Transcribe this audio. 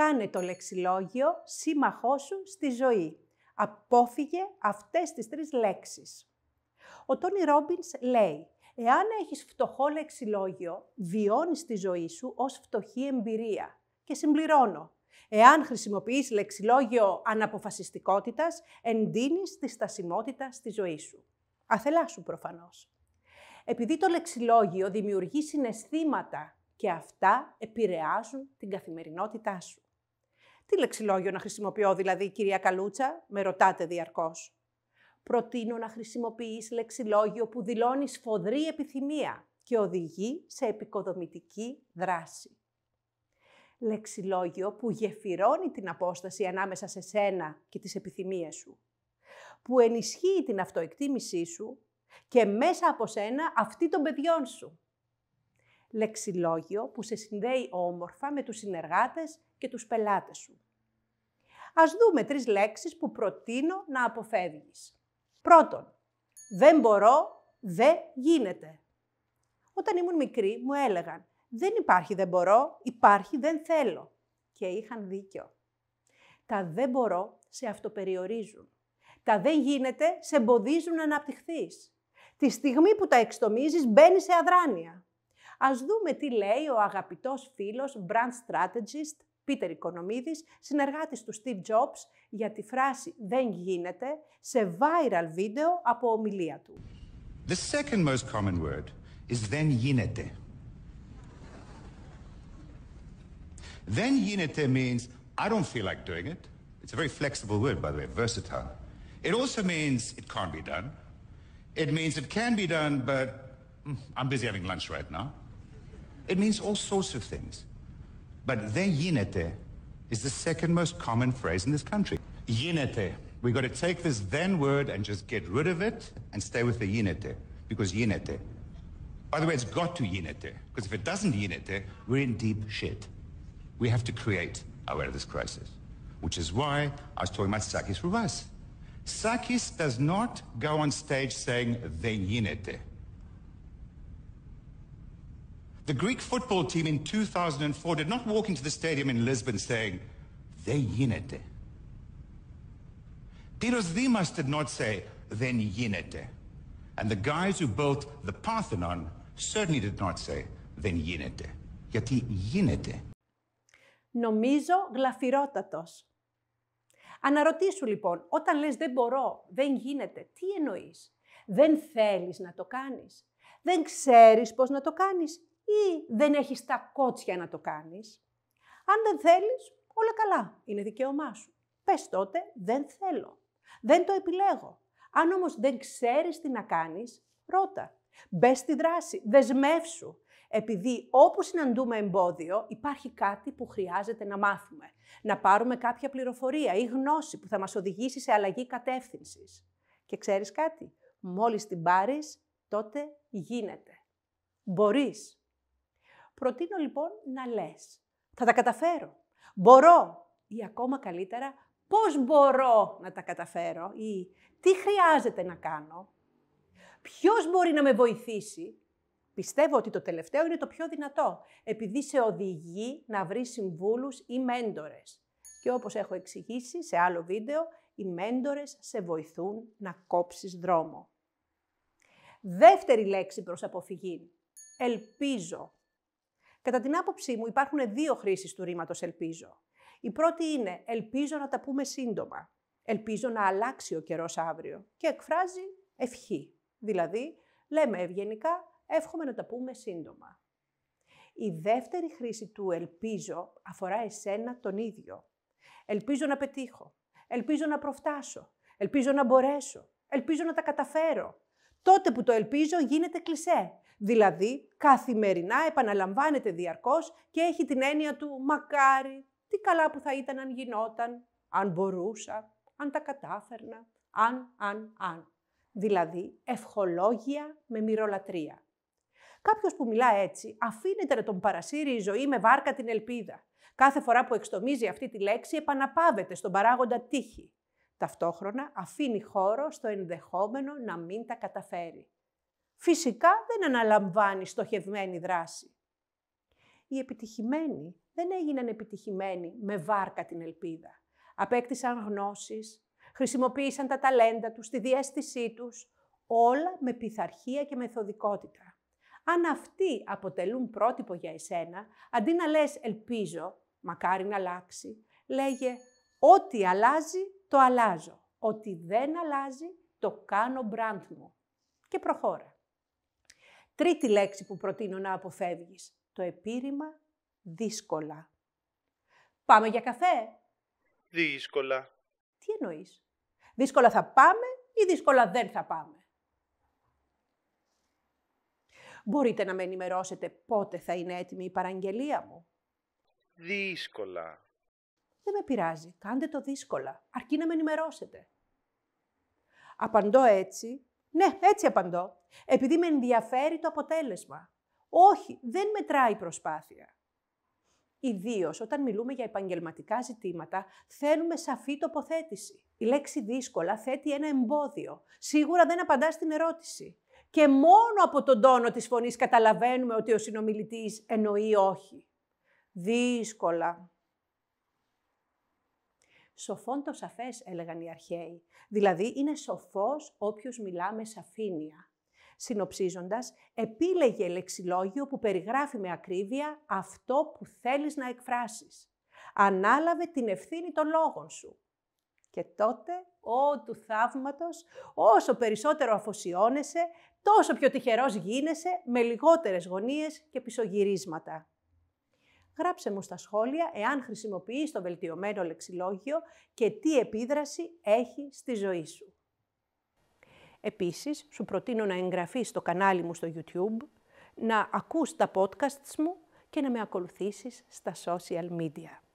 Κάνε το λεξιλόγιο σύμμαχό σου στη ζωή. Απόφυγε αυτές τις τρεις λέξεις. Ο Τόνι Ρόμπινς λέει Εάν έχεις φτωχό λεξιλόγιο, βιώνεις τη ζωή σου ως φτωχή εμπειρία. Και συμπληρώνω, εάν χρησιμοποιείς λεξιλόγιο αναποφασιστικότητας, εντείνεις τη στασιμότητα στη ζωή σου. Αθελά σου προφανώς. Επειδή το λεξιλόγιο δημιουργεί συναισθήματα και αυτά επηρεάζουν την καθημερινότητά σου. Τι λεξιλόγιο να χρησιμοποιώ δηλαδή, κυρία Καλούτσα, με ρωτάτε διαρκώς προτείνω να χρησιμοποιείς λεξιλόγιο που δηλώνει σφοδρή επιθυμία και οδηγεί σε επικοδομητική δράση. Λεξιλόγιο που γεφυρώνει την απόσταση ανάμεσα σε σένα και τις επιθυμίες σου. Που ενισχύει την αυτοεκτίμησή σου και μέσα από σένα αυτή των παιδιών σου. Λεξιλόγιο που σε συνδέει όμορφα με τους συνεργάτες και τους πελάτες σου. Ας δούμε τρεις λέξεις που προτείνω να αποφεύγεις. Πρώτον, δεν μπορώ, δεν γίνεται. Όταν ήμουν μικρή μου έλεγαν δεν υπάρχει δεν μπορώ, υπάρχει δεν θέλω. Και είχαν δίκιο. Τα δεν μπορώ σε αυτοπεριορίζουν. Τα δεν γίνεται σε εμποδίζουν να αναπτυχθείς. Τη στιγμή που τα εξτομίζεις μπαίνεις σε αδράνεια. Ας δούμε τι λέει ο αγαπητός φίλος, brand strategist, Πίτερ Οικονομίδης, συνεργάτης του Steve Jobs, για τη φράση «δεν γίνεται» σε viral βίντεο από ομιλία του. The second most common word is «δεν γίνεται». «Δεν γίνεται» means I don't feel like doing it. It's a very flexible word, by the way, versatile. It also means it can't be done. It means it can be done, but mm, I'm busy having lunch right now. It means all sorts of things. But δεν γίνεται is the second most common phrase in this country. Γίνεται. We got to take this then word and just get rid of it and stay with the γίνεται. Because γίνεται. By the way, it's got to γίνεται. Because if it doesn't γίνεται, we're in deep shit. We have to create our way out of this crisis. Which is why I was talking about Sakis Ruvas. Sakis does not go on stage saying δεν γίνεται. The Greek football team in 2004 did not walk into the stadium in Lisbon saying, δεν γίνεται. Tiros Dimas did not say, δεν γίνεται. And the guys who built the Parthenon certainly did not say, δεν γίνεται. Γιατί γίνεται. Νομίζω γλαφυρότατος. Αναρωτήσου λοιπόν, όταν λες δεν μπορώ, δεν γίνεται, τι εννοείς; Δεν θέλεις να το κάνεις. Δεν ξέρεις πώς να το κάνεις ή δεν έχεις τα κότσια να το κάνεις. Αν δεν θέλεις, όλα καλά, είναι δικαίωμά σου. Πες τότε, δεν θέλω. Δεν το επιλέγω. Αν όμως δεν ξέρεις τι να κάνεις, ρώτα. Μπε στη δράση, δεσμεύσου. Επειδή όπου συναντούμε εμπόδιο, υπάρχει κάτι που χρειάζεται να μάθουμε. Να πάρουμε κάποια πληροφορία ή γνώση που θα μας οδηγήσει σε αλλαγή κατεύθυνσης. Και ξέρεις κάτι, μόλις την πάρεις, τότε γίνεται. Μπορείς. Προτείνω λοιπόν να λες. Θα τα καταφέρω. Μπορώ. Ή ακόμα καλύτερα, πώς μπορώ να τα καταφέρω. Ή τι χρειάζεται να κάνω. Ποιος μπορεί να με βοηθήσει. Πιστεύω ότι το τελευταίο είναι το πιο δυνατό, επειδή σε οδηγεί να βρεις συμβούλους ή μέντορες. Και όπως έχω εξηγήσει σε άλλο βίντεο, οι μέντορες σε βοηθούν να κόψεις δρόμο. Δεύτερη λέξη προς αποφυγή. Ελπίζω. Κατά την άποψή μου υπάρχουν δύο χρήσεις του ρήματος ελπίζω. Η πρώτη είναι ελπίζω να τα πούμε σύντομα. Ελπίζω να αλλάξει ο καιρός αύριο. Και εκφράζει ευχή. Δηλαδή, λέμε ευγενικά, εύχομαι να τα πούμε σύντομα. Η δεύτερη χρήση του ελπίζω αφορά εσένα τον ίδιο. Ελπίζω να πετύχω. Ελπίζω να προφτάσω. Ελπίζω να μπορέσω. Ελπίζω να τα καταφέρω. Τότε που το ελπίζω γίνεται κλισέ. Δηλαδή, καθημερινά επαναλαμβάνεται διαρκώς και έχει την έννοια του «μακάρι, τι καλά που θα ήταν αν γινόταν, αν μπορούσα, αν τα κατάφερνα, αν, αν, αν». Δηλαδή, ευχολόγια με μυρολατρεία. Κάποιος που μιλά έτσι, αφήνεται να τον παρασύρει η ζωή με βάρκα την ελπίδα. Κάθε φορά που εξτομίζει αυτή τη λέξη, επαναπάβεται στον παράγοντα τύχη. Ταυτόχρονα αφήνει χώρο στο ενδεχόμενο να μην τα καταφέρει φυσικά δεν αναλαμβάνει στοχευμένη δράση. Οι επιτυχημένοι δεν έγιναν επιτυχημένοι με βάρκα την ελπίδα. Απέκτησαν γνώσεις, χρησιμοποίησαν τα ταλέντα τους, τη διέστησή τους, όλα με πειθαρχία και μεθοδικότητα. Αν αυτοί αποτελούν πρότυπο για εσένα, αντί να λες «ελπίζω», μακάρι να αλλάξει, λέγε «ό,τι αλλάζει, το αλλάζω. Ό,τι δεν αλλάζει, το κάνω μπραντ μου». Και προχώρα. Τρίτη λέξη που προτείνω να αποφεύγεις. Το επίρρημα δύσκολα. Πάμε για καφέ; Δύσκολα. Τι εννοείς; Δύσκολα θα πάμε ή δύσκολα δεν θα πάμε; Μπορείτε να με ενημερώσετε πότε θα είναι έτοιμη η παραγγελία μου; Δύσκολα. Δεν με πειράζει. Κάντε το δύσκολα. Αρκεί να με ενημερώσετε. Απαντώ έτσι. Ναι, έτσι απαντώ. Επειδή με ενδιαφέρει το αποτέλεσμα. Όχι, δεν μετράει η προσπάθεια. Ιδίως όταν μιλούμε για επαγγελματικά ζητήματα, θέλουμε σαφή τοποθέτηση. Η λέξη δύσκολα θέτει ένα εμπόδιο. Σίγουρα δεν απαντά στην ερώτηση. Και μόνο από τον τόνο της φωνής καταλαβαίνουμε ότι ο συνομιλητής εννοεί όχι. Δύσκολα. Σοφόν το σαφές, έλεγαν οι αρχαίοι. Δηλαδή, είναι σοφός όποιος μιλά με σαφήνεια. Συνοψίζοντας, επίλεγε λεξιλόγιο που περιγράφει με ακρίβεια αυτό που θέλεις να εκφράσεις. Ανάλαβε την ευθύνη των λόγων σου. Και τότε, ό του θαύματος, όσο περισσότερο αφοσιώνεσαι, τόσο πιο τυχερός γίνεσαι με λιγότερες γωνίες και πισωγυρίσματα. Γράψε μου στα σχόλια εάν χρησιμοποιείς το βελτιωμένο λεξιλόγιο και τι επίδραση έχει στη ζωή σου. Επίσης, σου προτείνω να εγγραφείς στο κανάλι μου στο YouTube, να ακούς τα podcasts μου και να με ακολουθήσεις στα social media.